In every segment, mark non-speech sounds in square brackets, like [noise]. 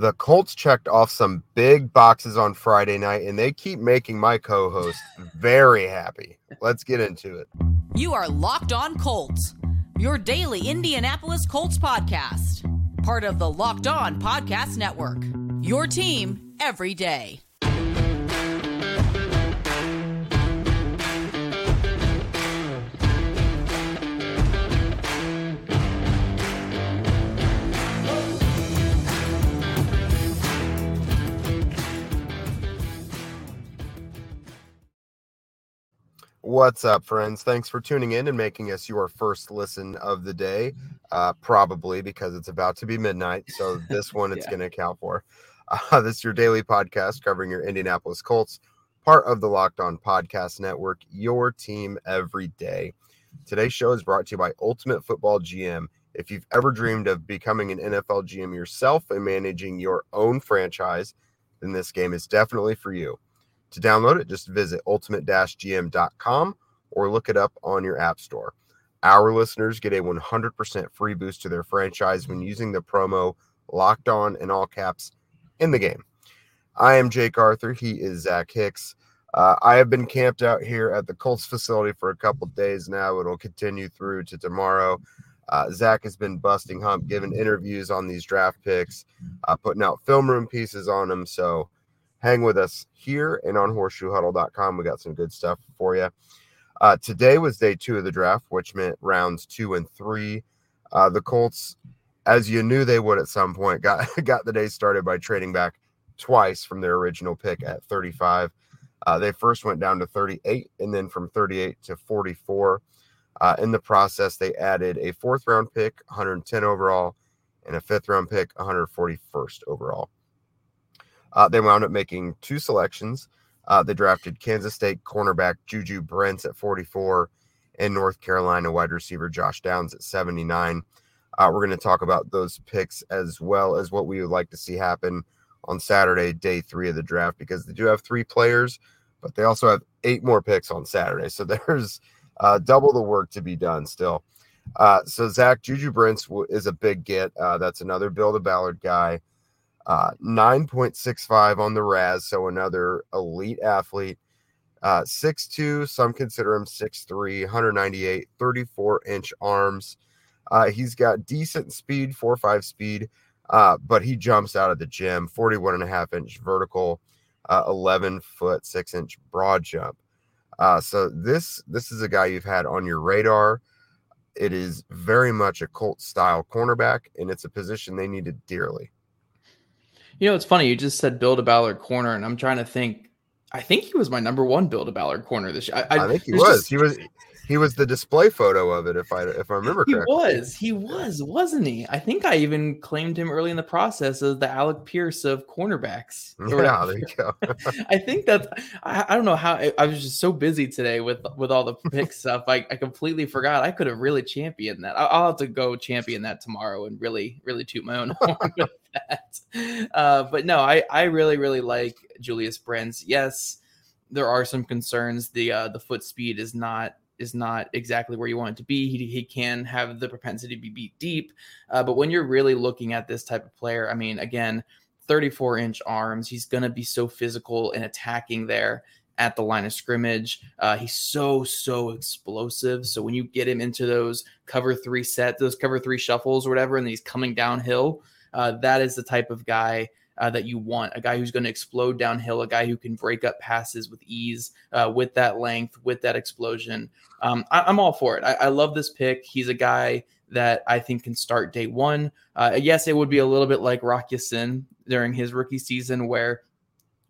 The Colts checked off some big boxes on Friday night, and they keep making my co host very happy. Let's get into it. You are Locked On Colts, your daily Indianapolis Colts podcast, part of the Locked On Podcast Network. Your team every day. What's up, friends? Thanks for tuning in and making us your first listen of the day. Uh, probably because it's about to be midnight. So, [laughs] this one it's yeah. going to account for. [laughs] Uh, this is your daily podcast covering your Indianapolis Colts, part of the Locked On Podcast Network, your team every day. Today's show is brought to you by Ultimate Football GM. If you've ever dreamed of becoming an NFL GM yourself and managing your own franchise, then this game is definitely for you. To download it, just visit ultimate-gm.com or look it up on your app store. Our listeners get a 100% free boost to their franchise when using the promo locked on in all caps in the game. I am Jake Arthur. He is Zach Hicks. Uh, I have been camped out here at the Colts facility for a couple days now. It'll continue through to tomorrow. Uh, Zach has been busting hump, giving interviews on these draft picks, uh, putting out film room pieces on them. So hang with us here and on horseshoehuddle.com. We got some good stuff for you. Uh, today was day two of the draft, which meant rounds two and three. Uh, the Colts, as you knew they would at some point, [laughs] got got the day started by trading back twice from their original pick at 35. Uh, they first went down to 38 and then from 38 to 44. Uh, in the process, they added a fourth round pick, 110 overall, and a fifth round pick, 141st overall. Uh, they wound up making two selections. Uh, they drafted Kansas State cornerback JuJu Brents at 44 and North Carolina wide receiver Josh Downs at 79. Uh, we're going to talk about those picks as well as what we would like to see happen on Saturday, day three of the draft, because they do have three players, but they also have eight more picks on Saturday. So [laughs] there's uh, double the work to be done still. Uh, so Zach JuJu Brents is a big get. Uh, that's another Build a Ballard guy. Uh, 9.65 on the RAS, so another elite athlete. Uh, 6'2, some consider him 6'3, 198, 34 inch arms. Uh, he's got decent speed, 4 5 speed, uh, but he jumps out of the gym, 41 and a half inch vertical, uh, 11 foot, 6 inch broad jump. Uh, so this this is a guy you've had on your radar. It is very much a Colt style cornerback, and it's a position they needed dearly. You know, it's funny. You just said build a Ballard corner, and I'm trying to think. I think he was my number one build a Ballard corner this year. I, I, I think he was. Just, he was. He was the display photo of it, if I if I remember correctly. He was, he was, wasn't he? I think I even claimed him early in the process as the Alec Pierce of cornerbacks. [laughs] Yeah, there you go. [laughs] [laughs] I think that I, I, don't know how I, was just so busy today with with all the pick stuff. I, I completely forgot. I could have really championed that. I'll, have to go champion that tomorrow and really really toot my own horn with that. Uh, but no, I I really really like Julius Brents. Yes, there are some concerns. The uh, the foot speed is not is not exactly where you want it to be. He, he can have the propensity to be beat deep. Uh, but when you're really looking at this type of player, I mean, again, 34 inch arms, he's going to be so physical and attacking there at the line of scrimmage. Uh, he's so, so explosive. So when you get him into those cover three set, those cover three shuffles or whatever, and he's coming downhill, uh, that is the type of guy uh, that you want a guy who's going to explode downhill, a guy who can break up passes with ease, uh, with that length, with that explosion. Um, I, am all for it. I, I, love this pick. He's a guy that I think can start day one. Uh, yes, it would be a little bit like Rock Ya-Sin during his rookie season, where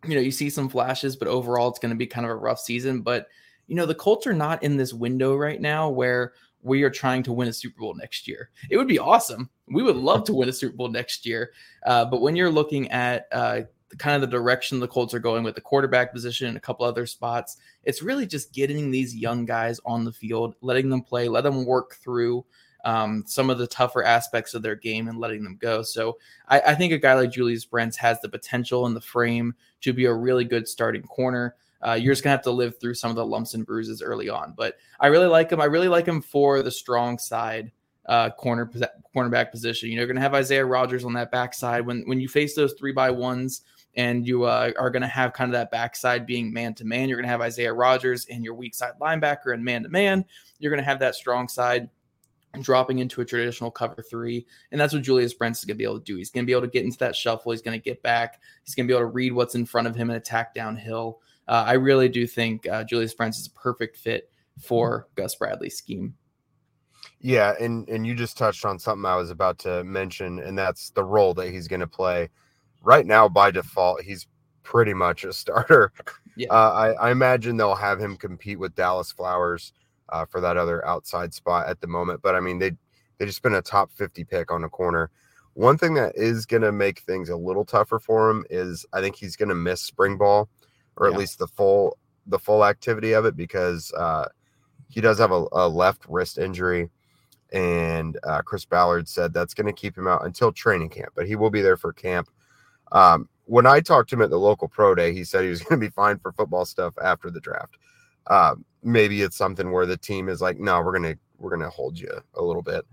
you know you see some flashes, but overall it's going to be kind of a rough season. But you know the Colts are not in this window right now where we are trying to win a Super Bowl next year. It would be awesome. We would love to win a Super Bowl next year. Uh, but when you're looking at uh, kind of the direction the Colts are going with the quarterback position and a couple other spots, it's really just getting these young guys on the field, letting them play, let them work through um, some of the tougher aspects of their game and letting them go. So I, I think a guy like Julius Brents has the potential and the frame to be a really good starting corner. Uh, you're just gonna have to live through some of the lumps and bruises early on. But I really like him. I really like him for the strong side uh, corner cornerback position. You know, you're to have Isaiah Rodgers on that backside. When when you face those three by ones and you uh, are going to have kind of that backside being man to man, you're going to have Isaiah Rodgers and your weak side linebacker and man to man. You're going to have that strong side dropping into a traditional cover three. And that's what Julius Brents is going to be able to do. He's going to be able to get into that shuffle. He's going to get back. He's going to be able to read what's in front of him and attack downhill. Uh, I really do think uh, Julius Brents is a perfect fit for Gus Bradley's scheme. Yeah, and and you just touched on something I was about to mention, and that's the role that he's going to play. Right now, by default, he's pretty much a starter. Yeah. Uh, I, I imagine they'll have him compete with Dallas Flowers uh, for that other outside spot at the moment. But I mean, they they just been a top 50 pick on a corner. One thing that is going to make things a little tougher for him is I think he's going to miss spring ball, or yeah. at least the full the full activity of it because uh, he does have a, a left wrist injury and uh, Chris Ballard said that's going to keep him out until training camp, but he will be there for camp. Um, when I talked to him at the local pro day, he said he was [laughs] going to be fine for football stuff after the draft. Um, maybe it's something where the team is like, no, we're gonna we're gonna hold you a little bit.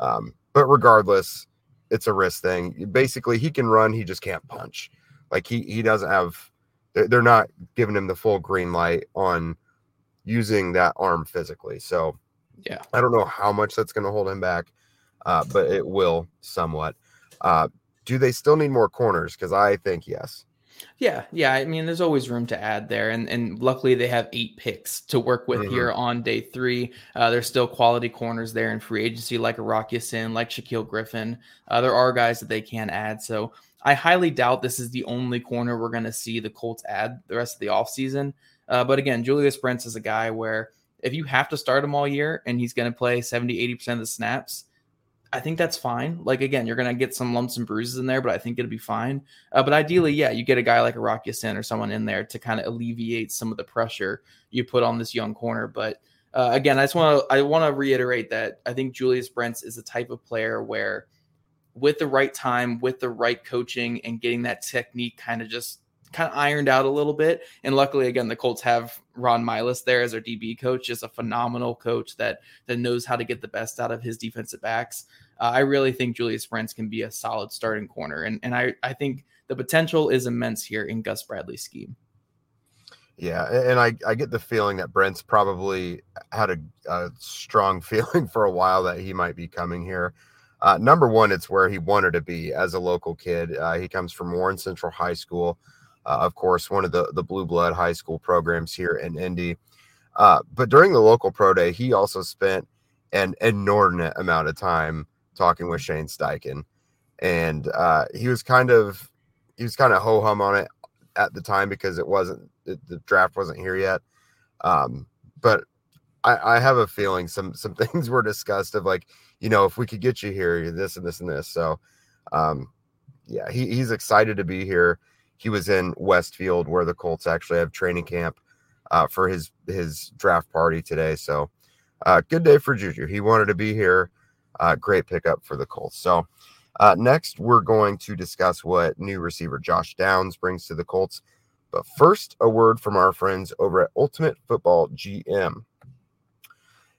Um, but regardless, it's a wrist thing. Basically, he can run, he just can't punch. Like he he doesn't have. They're not giving him the full green light on using that arm physically. So yeah. I don't know how much that's going to hold him back, uh, but it will somewhat. Uh, do they still need more corners? Because I think yes. Yeah, yeah. I mean, there's always room to add there, and and luckily they have eight picks to work with mm-hmm. here on day three. Uh, there's still quality corners there in free agency, like a Ya-Sin, like Shaquille Griffin. Uh, there are guys that they can add. So I highly doubt this is the only corner we're going to see the Colts add the rest of the offseason. Uh, but again, Julius Brents is a guy where if you have to start him all year and he's going to play 70, 80% of the snaps, I think that's fine. Like, again, you're going to get some lumps and bruises in there, but I think it'll be fine. Uh, but ideally, yeah, you get a guy like a Rock Ya-Sin or someone in there to kind of alleviate some of the pressure you put on this young corner. But uh, again, I just want to I want to reiterate that I think Julius Brents is the type of player where, with the right time, with the right coaching, and getting that technique kind of just kind of ironed out a little bit. And luckily, again, the Colts have Ron Milus there as their DB coach, just a phenomenal coach that that knows how to get the best out of his defensive backs. Uh, I really think Julius Brents can be a solid starting corner, and and I I think the potential is immense here in Gus Bradley's scheme. Yeah, and I, I get the feeling that Brent's probably had a, a strong [laughs] feeling for a while that he might be coming here. Uh, number one, it's where he wanted to be as a local kid. Uh, he comes from Warren Central High School uh, of course, one of the, the blue blood high school programs here in Indy. Uh, but during the local pro day, he also spent an inordinate amount of time talking with Shane Steichen. And uh, he was kind of he was kind of ho hum on it at the time because it wasn't it, the draft wasn't here yet. Um, but I, I, have a feeling some some [laughs] things were discussed of like you know if we could get you here this and this and this. So um, yeah, he, he's excited to be here he was in Westfield where the Colts actually have training camp uh, for his his draft party today. So uh, good day for JuJu. He wanted to be here. Uh, great pickup for the Colts. So uh, next, we're going to discuss what new receiver Josh Downs brings to the Colts. But first, a word from our friends over at Ultimate Football GM.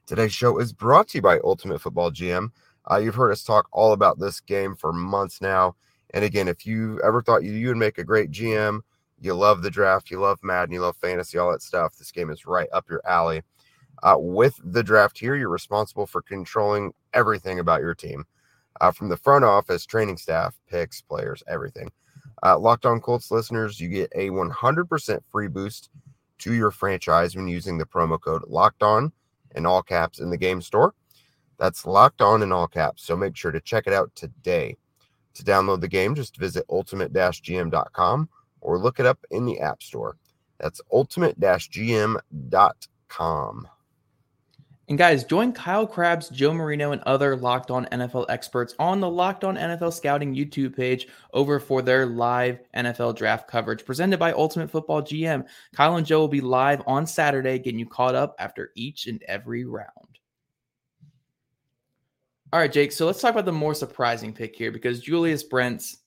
Today's show is brought to you by Ultimate Football GM. Uh, you've heard us talk all about this game for months now. And again, if you ever thought you, would make a great GM, you love the draft, you love Madden, you love fantasy, all that stuff, this game is right up your alley. Uh, with the draft here, you're responsible for controlling everything about your team uh, from the front office, training staff, picks, players, everything. Uh, Locked on Colts listeners, you get a 100% free boost to your franchise when using the promo code Locked On in all caps in the game store. That's Locked On in all caps. So make sure to check it out today. To download the game, just visit ultimate-gm.com or look it up in the App Store. That's ultimate-gm.com. And guys, join Kyle Crabbs, Joe Marino, and other Locked On NFL experts on the Locked On NFL Scouting YouTube page over for their live NFL draft coverage presented by Ultimate Football GM. Kyle and Joe will be live on Saturday, getting you caught up after each and every round. All right, Jake. So let's talk about the more surprising pick here because Julius Brents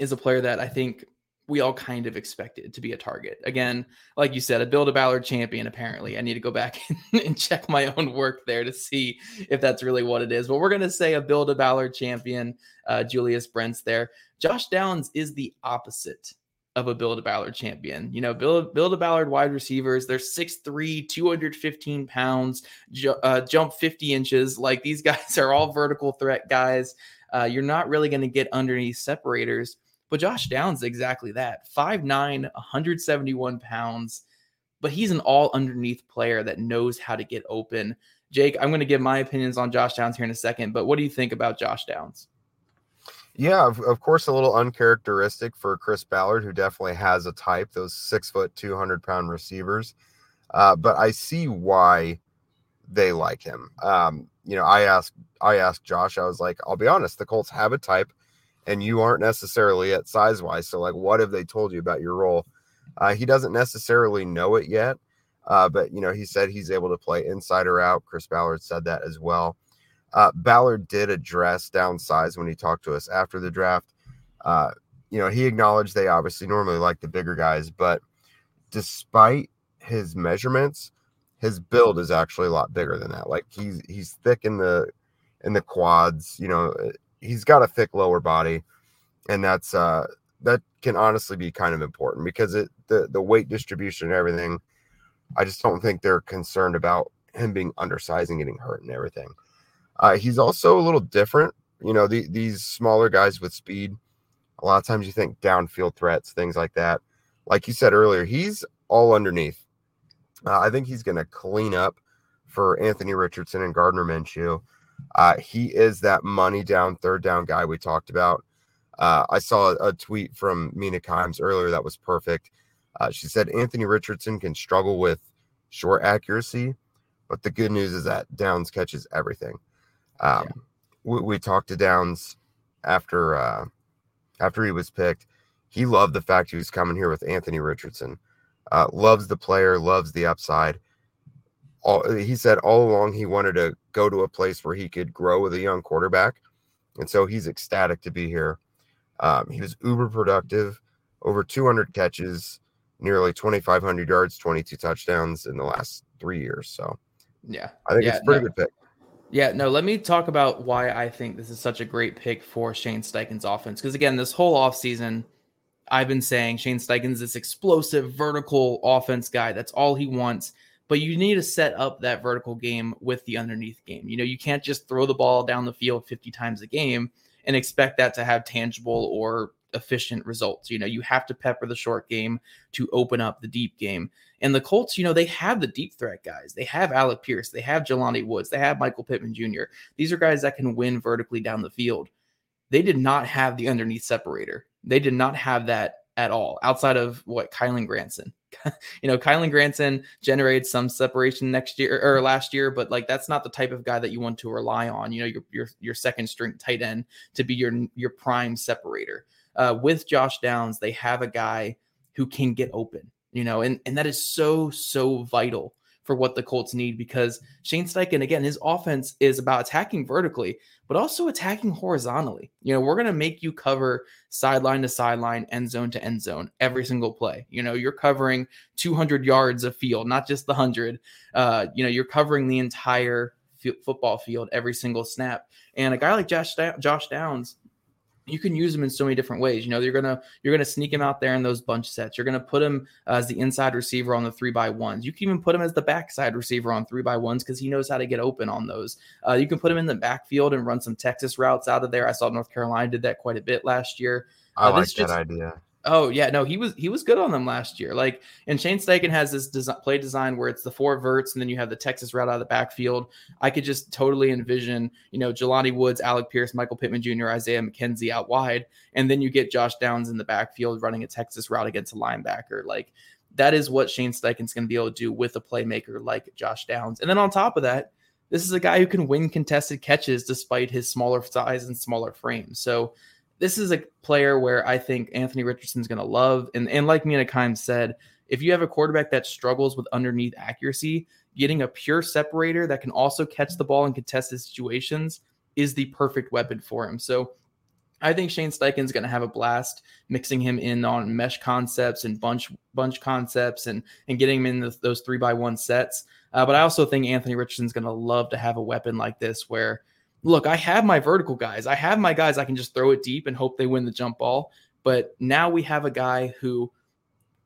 is a player that I think we all kind of expected to be a target. Again, like you said, a Build a Ballard champion, apparently. I need to go back [laughs] and check my own work there to see if that's really what it is. But we're going to say a Build a Ballard champion, uh, Julius Brents there. Josh Downs is the opposite of a Build a Ballard champion. You know, Build, Build a Ballard wide receivers, they're 6'3, 215 pounds, ju- uh, jump 50 inches. Like these [laughs] guys are all vertical threat guys. Uh, you're not really going to get underneath separators but Josh Downs exactly that 5'9, 171 pounds, but he's an all underneath player that knows how to get open. Jake, I'm going to give my opinions on Josh Downs here in a second, but what do you think about Josh Downs? Yeah, of, of course, a little uncharacteristic for Chris Ballard, who definitely has a type, those six foot, 200 pound receivers. Uh, but I see why they like him. Um, you know, I asked, I asked Josh, I was like, I'll be honest, the Colts have a type and you aren't necessarily at size wise. So, like, what have they told you about your role? Uh, he doesn't necessarily know it yet, uh, but you know, he said he's able to play inside or out. Chris Ballard said that as well. Uh, Ballard did address downsize when he talked to us after the draft. Uh, you know, he acknowledged they obviously normally like the bigger guys, but despite his measurements, his build is actually a lot bigger than that. Like he's he's thick in the in the quads. You know, he's got a thick lower body, and that's uh that can honestly be kind of important because it the the weight distribution and everything. I just don't think they're concerned about him being undersized and getting hurt and everything. Uh, he's also a little different. You know, the, these smaller guys with speed, a lot of times you think downfield threats, things like that. Like you said earlier, he's all underneath. Uh, I think he's going to clean up for Anthony Richardson and Gardner Minshew. Uh, he is that money down, third down guy we talked about. Uh, I saw a, tweet from Mina Kimes earlier that was perfect. Uh, she said Anthony Richardson can struggle with short accuracy, but the good news is that Downs catches everything. Um, yeah. we, we, talked to Downs after uh, after he was picked. He loved the fact he was coming here with Anthony Richardson. Uh, loves the player, loves the upside all he said all along he wanted to go to a place where he could grow with a young quarterback. And so he's ecstatic to be here. Um, he was uber productive, over 200 catches, nearly 2,500 yards, 22 touchdowns in the last three years. So, yeah, I think yeah, it's a pretty no. good pick. Yeah, no, let me talk about why I think this is such a great pick for Shane Steichen's offense. Because again, this whole offseason, I've been saying Shane Steichen's this explosive vertical offense guy. That's all he wants but you need to set up that vertical game with the underneath game. You know, you can't just throw the ball down the field 50 times a game and expect that to have tangible or efficient results. You know, you have to pepper the short game to open up the deep game. And the Colts, you know, they have the deep threat guys. They have Alec Pierce, they have Jelani Woods, they have Michael Pittman Jr. These are guys that can win vertically down the field. They did not have the underneath separator. They did not have that at all outside of what Kylen Granson. [laughs] you know, Kylen Granson generated some separation next year or last year, but like that's not the type of guy that you want to rely on. You know, your your your second string tight end to be your your prime separator. Uh, with Josh Downs, they have a guy who can get open. You know, and and that is so so vital for what the Colts need because Shane Steichen, again, his offense is about attacking vertically, but also attacking horizontally. You know, we're going to make you cover sideline to sideline, end zone to end zone every single play. You know, you're covering 200 yards of field, not just the 100. Uh, you know, you're covering the entire f- football field every single snap. And a guy like Josh, Josh Downs, you can use them in so many different ways. You know, you're gonna you're gonna sneak him out there in those bunch sets. You're gonna put him as the inside receiver on the three by ones. You can even put him as the backside receiver on three by ones because he knows how to get open on those. Uh, you can put him in the backfield and run some Texas routes out of there. I saw North Carolina did that quite a bit last year. I uh, like that idea. Oh yeah, no, he was he was good on them last year. Like, and Shane Steichen has this design, play design where it's the four verts, and then you have the Texas route out of the backfield. I could just totally envision, you know, Jelani Woods, Alec Pierce, Michael Pittman Jr., Isaiah McKenzie out wide, and then you get Josh Downs in the backfield running a Texas route against a linebacker. Like, that is what Shane Steichen's going to be able to do with a playmaker like Josh Downs. And then on top of that, this is a guy who can win contested catches despite his smaller size and smaller frame. So this is a player where I think Anthony Richardson's going to love. And, and like Mina Kimes said, if you have a quarterback that struggles with underneath accuracy, getting a pure separator that can also catch the ball in contested situations is the perfect weapon for him. So I think Shane Steichen's going to have a blast mixing him in on mesh concepts and bunch bunch concepts and and getting him in the, those three by one sets. Uh, but I also think Anthony Richardson's going to love to have a weapon like this where, look, I have my vertical guys, I have my guys I can just throw it deep and hope they win the jump ball. But now we have a guy who,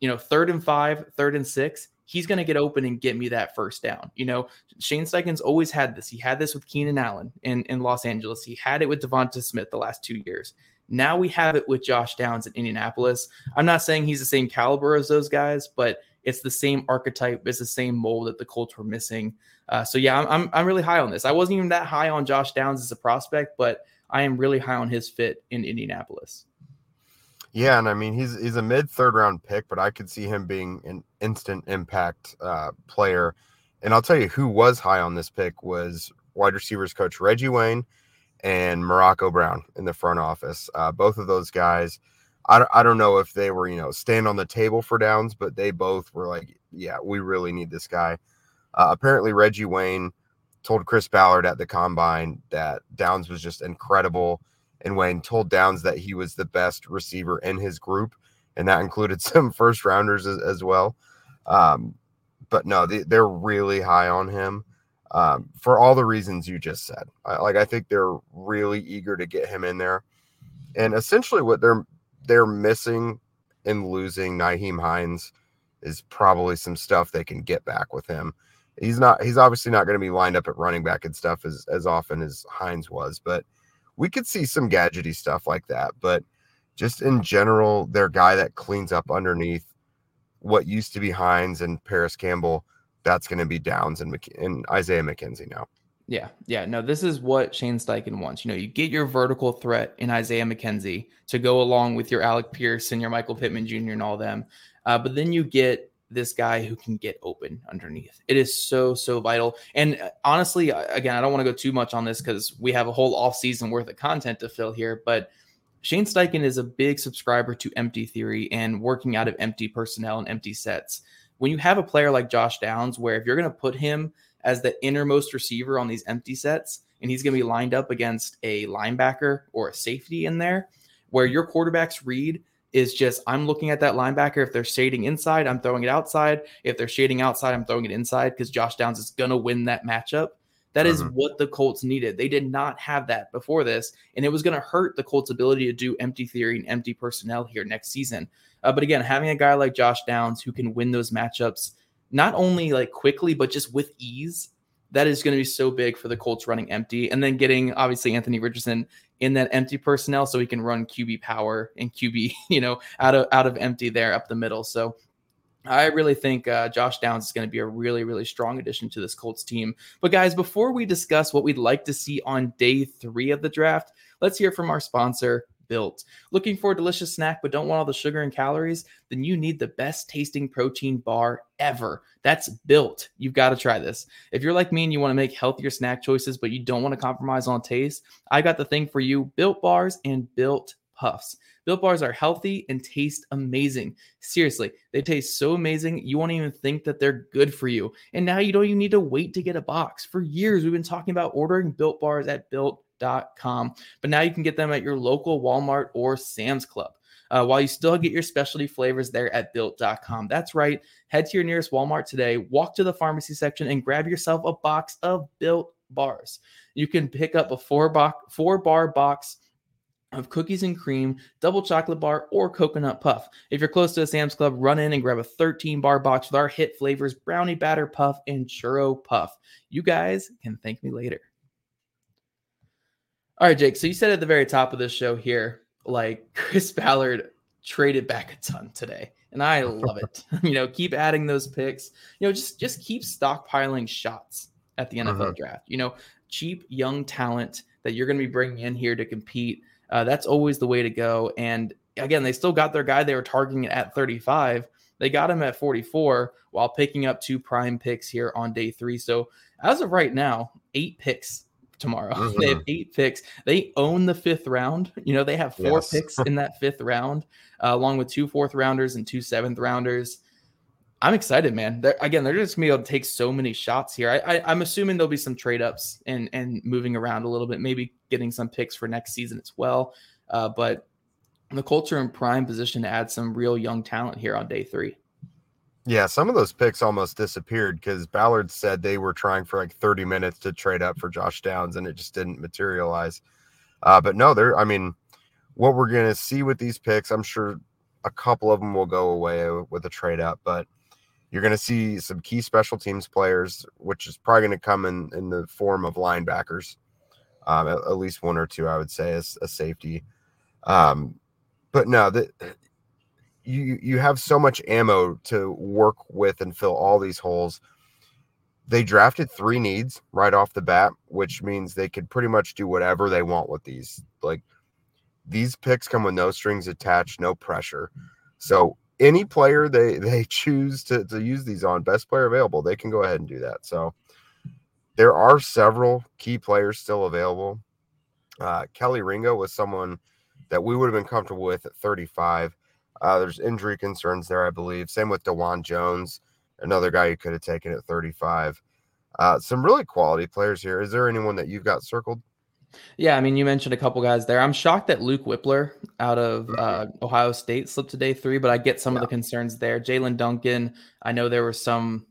you know, third and five, third and six, he's going to get open and get me that first down. You know, Shane Steichen's always had this. He had this with Keenan Allen in, in Los Angeles. He had it with DeVonta Smith the last two years. Now we have it with Josh Downs in Indianapolis. I'm not saying he's the same caliber as those guys, but it's the same archetype. It's the same mold that the Colts were missing. Uh, so yeah, I'm, I'm, I'm really high on this. I wasn't even that high on Josh Downs as a prospect, but I am really high on his fit in Indianapolis. Yeah, and I mean he's he's a mid third round pick, but I could see him being an instant impact uh, player. And I'll tell you who was high on this pick was wide receivers coach Reggie Wayne and Morocco Brown in the front office. Uh, both of those guys, I, I don't know if they were you know stand on the table for downs, but they both were like, yeah, we really need this guy. Uh, apparently, Reggie Wayne told Chris Ballard at the combine that Downs was just incredible and Wayne told Downs that he was the best receiver in his group, and that included [laughs] some first rounders as, as well. Um, but no, they, they're really high on him um, for all the reasons you just said. I, like I think they're really eager to get him in there, and essentially what they're they're missing and losing Nyheim Hines is probably some stuff they can get back with him. He's not he's obviously not going to be lined up at running back and stuff as as often as Hines was, but we could see some gadgety stuff like that. But just in general, their guy that cleans up underneath what used to be Hines and Parris Campbell, that's going to be Downs and, Mc- and Isaiah McKenzie now. Yeah, yeah. No, this is what Shane Steichen wants. You know, you get your vertical threat in Isaiah McKenzie to go along with your Alec Pierce and your Michael Pittman Jr. and all them. Uh, but then you get this guy who can get open underneath. It is so so vital. And uh, honestly, again, I don't want to go too much on this because we have a whole off season worth of content to fill here. But Shane Steichen is a big subscriber to empty theory and working out of empty personnel and empty sets. When you have a player like Josh Downs, where if you're going to put him as the innermost receiver on these empty sets, and he's going to be lined up against a linebacker or a safety in there, where your quarterbacks read is just I'm looking at that linebacker. If they're shading inside, I'm throwing it outside. If they're shading outside, I'm throwing it inside because Josh Downs is going to win that matchup. That is mm-hmm. what the Colts needed. They did not have that before this, and it was going to hurt the Colts' ability to do empty theory and empty personnel here next season. Uh, but again, having a guy like Josh Downs who can win those matchups not only like quickly but just with ease that is going to be so big for the Colts running empty. And then getting obviously Anthony Richardson in that empty personnel so he can run QB power and QB, [laughs] you know, out of out of empty there up the middle. So I really think uh, Josh Downs is going to be a really, really strong addition to this Colts team. But guys, before we discuss what we'd like to see on day three of the draft, let's hear from our sponsor, built. Looking for a delicious snack but don't want all the sugar and calories? Then you need the best tasting protein bar ever. That's built. You've got to try this. If you're like me and you want to make healthier snack choices but you don't want to compromise on taste, I got the thing for you built bars and built puffs. Built bars are healthy and taste amazing. Seriously, they taste so amazing, you won't even think that they're good for you. And now you don't even need to wait to get a box. For years, we've been talking about ordering built bars at built But now you can get them at your local Walmart or Sam's Club. Uh, while you still get your specialty flavors there at built.com. That's right. Head to your nearest Walmart today, walk to the pharmacy section, and grab yourself a box of built bars. You can pick up a four, bo- four bar box of cookies and cream, double chocolate bar, or coconut puff. If you're close to a Sam's Club, run in and grab a 13 bar box with our hit flavors brownie batter puff and churro puff. You guys can thank me later. All right, Jake. So you said at the very top of this show here, like [laughs] Chris Ballard traded back a ton today, and I love it. [laughs] you know, keep adding those picks. You know, just just keep stockpiling shots at the NFL uh-huh. draft. You know, cheap young talent that you're going to be bringing in here to compete. Uh, that's always the way to go. And again, they still got their guy they were targeting at 35. They got him at 44 while picking up two prime picks here on day three. So as of right now, eight picks tomorrow. Mm-hmm. [laughs] They have eight picks. They own the fifth round. You know, they have four yes. picks in that fifth round, uh, along with two fourth rounders and two seventh rounders. I'm excited, man. They're, again, they're just gonna be able to take so many shots here. I, I, am assuming there'll be some trade ups and and moving around a little bit, maybe getting some picks for next season as well. Uh, but the Colts are in prime position to add some real young talent here on day three. Yeah, some of those picks almost disappeared because Ballard said they were trying for like 30 minutes to trade up for Josh Downs and it just didn't materialize. Uh, but no, they're, I mean, what we're going to see with these picks, I'm sure a couple of them will go away with a trade up, but you're going to see some key special teams players, which is probably going to come in, in the form of linebackers, um, at, at, least one or two, I would say, as a safety. Um, but no, the, you you have so much ammo to work with and fill all these holes. They drafted three needs right off the bat, which means they could pretty much do whatever they want with these. Like these picks come with no strings attached, no pressure. So any player they [laughs] they choose to, to use these on, best player available, they can go ahead and do that. So there are several key players still available. Uh, Kelee Ringo was someone that we would have been comfortable with at 35 uh, there's injury concerns there, I believe. Same with Dawand Jones, another guy you could have taken at 35. Uh, some really quality players here. Is there anyone that you've got circled? Yeah, I mean, you mentioned a couple guys there. I'm shocked that Luke Wypler out of mm-hmm. uh, Ohio State slipped to day three, but I get some yeah. of the concerns there. Jaelyn Duncan, I know there were some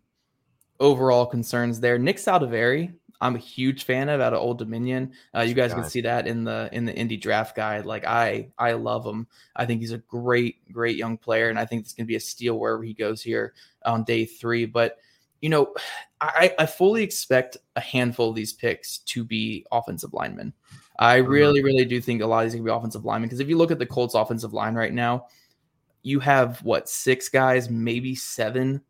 overall concerns there. Nick Saldiveri, I'm a huge fan of out of Old Dominion. Uh, you guys can see that in the in the Indy draft guide. Like I I love him. I think he's a great great young player, and I think it's going to be a steal wherever he goes here on day three. But you know, I, I fully expect a handful of these picks to be offensive linemen. I mm-hmm. really really do think a lot of these to be offensive linemen because if you look at the Colts offensive line right now, you have what six guys, maybe seven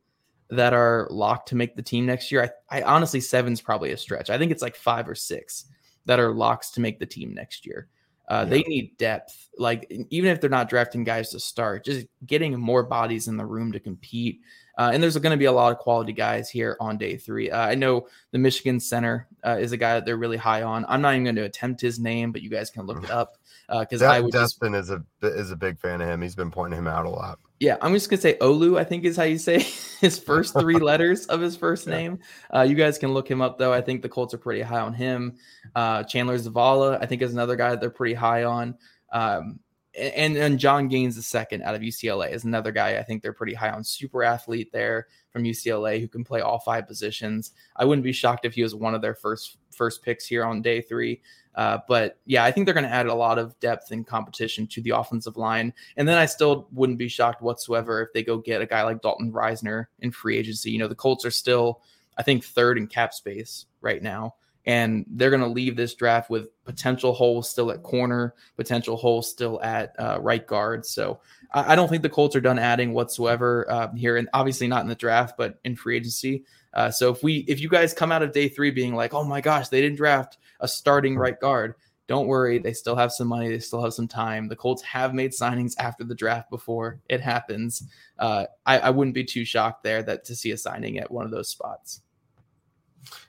that are locked to make the team next year. I, I honestly, seven's probably a stretch. I think it's like five or six that are locks to make the team next year. Uh, yeah. They need depth. Like even if they're not drafting guys to start, just getting more bodies in the room to compete. Uh, and there's going to be a lot of quality guys here on day three. Uh, I know the Michigan center uh, is a guy that they're really high on. I'm not even going to attempt his name, but you guys can look it up because uh, I would. Dustin just... is a is a big fan of him. He's been pointing him out a lot. Yeah, I'm just gonna say Olu. I think is how you say [laughs] his first [laughs] three letters of his first name. Uh, you guys can look him up though. I think the Colts are pretty high on him. Uh, Chandler Zavala, I think, is another guy that they're pretty high on. Um, and and Jon Gaines the second out of UCLA is another guy I think they're pretty high on. Super athlete there from UCLA who can play all five positions. I wouldn't be shocked if he was one of their first first picks here on day three. Uh, but yeah, I think they're going to add a lot of depth and competition to the offensive line. And then I still wouldn't be shocked whatsoever if they go get a guy like Dalton Risner in free agency. You know, the Colts are still, I think, third in cap space right now. And they're going to leave this draft with potential holes still at corner, potential holes still at uh, right guard. So I, I, don't think the Colts are done adding whatsoever uh, here, and obviously not in the draft, but in free agency. Uh, so if we if you guys come out of day three being like, oh my gosh, they didn't draft a starting right guard, don't worry, they still have some money, they still have some time. The Colts have made signings after the draft before. It happens. Uh, I, I wouldn't be too shocked there that to see a signing at one of those spots.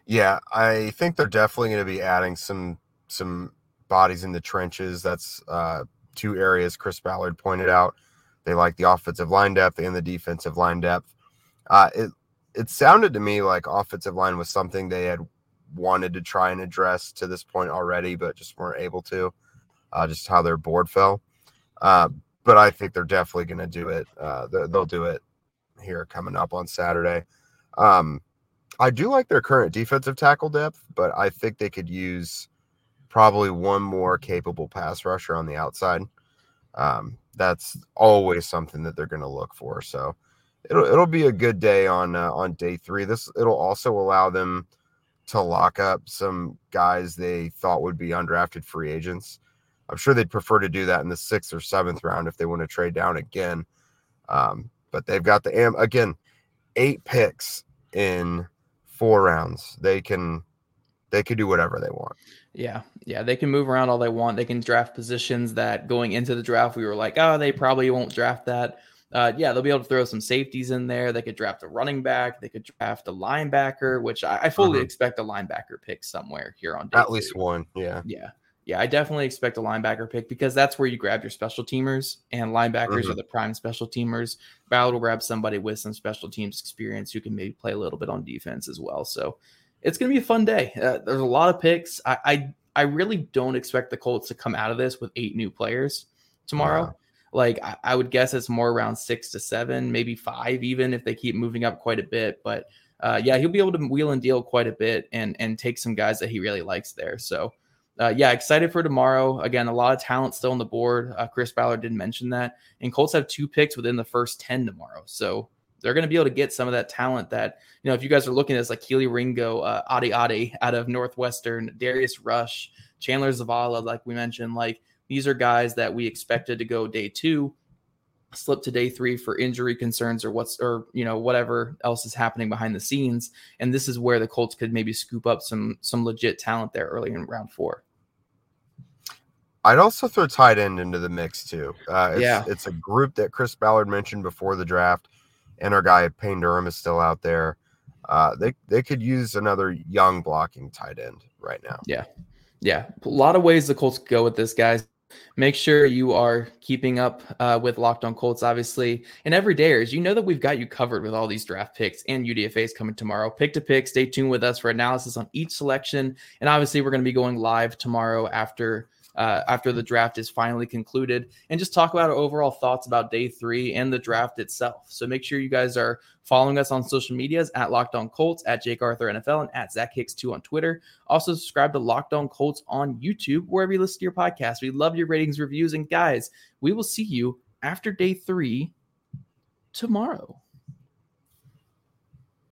Yeah, I think they're definitely going to be adding some some bodies in the trenches. That's uh, two areas Chris Ballard pointed out. They like the offensive line depth and the defensive line depth. Uh, it it sounded to me like offensive line was something they had wanted to try and address to this point already, but just weren't able to. Uh, just how their board fell. Uh, but I think they're definitely going to do it. Uh, they'll do it here coming up on Saturday. Um, I do like their current defensive tackle depth, but I think they could use probably one more capable pass rusher on the outside. Um, that's always something that they're going to look for. So it'll it'll be a good day on uh, on day three. This it'll also allow them to lock up some guys they thought would be undrafted free agents. I'm sure they'd prefer to do that in the sixth or seventh round if they want to trade down again. Um, but they've got the am again, eight picks in four rounds. They can they can do whatever they want. Yeah, yeah, they can move around all they want. They can draft positions that going into the draft we were like, oh, they probably won't draft that. Uh, yeah, they'll be able to throw some safeties in there. They could draft a running back. They could draft a linebacker, which I, I fully mm-hmm. expect a linebacker pick somewhere here on at least one. Yeah, yeah, yeah. I definitely expect a linebacker pick because that's where you grab your special teamers, and linebackers mm-hmm. are the prime special teamers. Ballard will grab somebody with some special teams experience who can maybe play a little bit on defense as well. So it's going to be a fun day. Uh, there's a lot of picks. I, I I really don't expect the Colts to come out of this with eight new players tomorrow. Wow. Like I, I, would guess it's more around six to seven, maybe five, even if they keep moving up quite a bit. But uh, yeah, he'll be able to wheel and deal quite a bit and and take some guys that he really likes there. So uh, yeah, excited for tomorrow. Again, a lot of talent still on the board. Uh, Chris Ballard didn't mention that, and Colts have two picks within the first ten tomorrow. So they're going to be able to get some of that talent that you know. If you guys are looking at this, like Kelee Ringo, uh, Adi Adi out of Northwestern, Darius Rush, Chandler Zavala, like we mentioned, like these are guys that we expected to go day two, slip to day three for injury concerns or what's or you know whatever else is happening behind the scenes. And this is where the Colts could maybe scoop up some some legit talent there early in round four. I'd also throw tight end into the mix too. Uh, it's, yeah, it's a group that Chris Ballard mentioned before the draft, and our guy Payne Durham is still out there. Uh, they they could use another young blocking tight end right now. Yeah, yeah, a lot of ways the Colts go with this, guys. Make sure you are keeping up uh, with Locked On Colts, obviously. And every day, as you know that we've got you covered with all these draft picks and UDFAs coming tomorrow. Pick to pick. Stay tuned with us for analysis on each selection. And obviously, we're going to be going live tomorrow after uh, after the draft is finally concluded and just talk about our overall thoughts about day three and the draft itself. So make sure you guys are following us on social medias at Locked On Colts, at Jake Arthur NFL, and at Zach Hicks2 on Twitter. Also, subscribe to Locked On Colts on YouTube, wherever you listen to your podcast. We love your ratings, reviews, and guys, we will see you after day three tomorrow.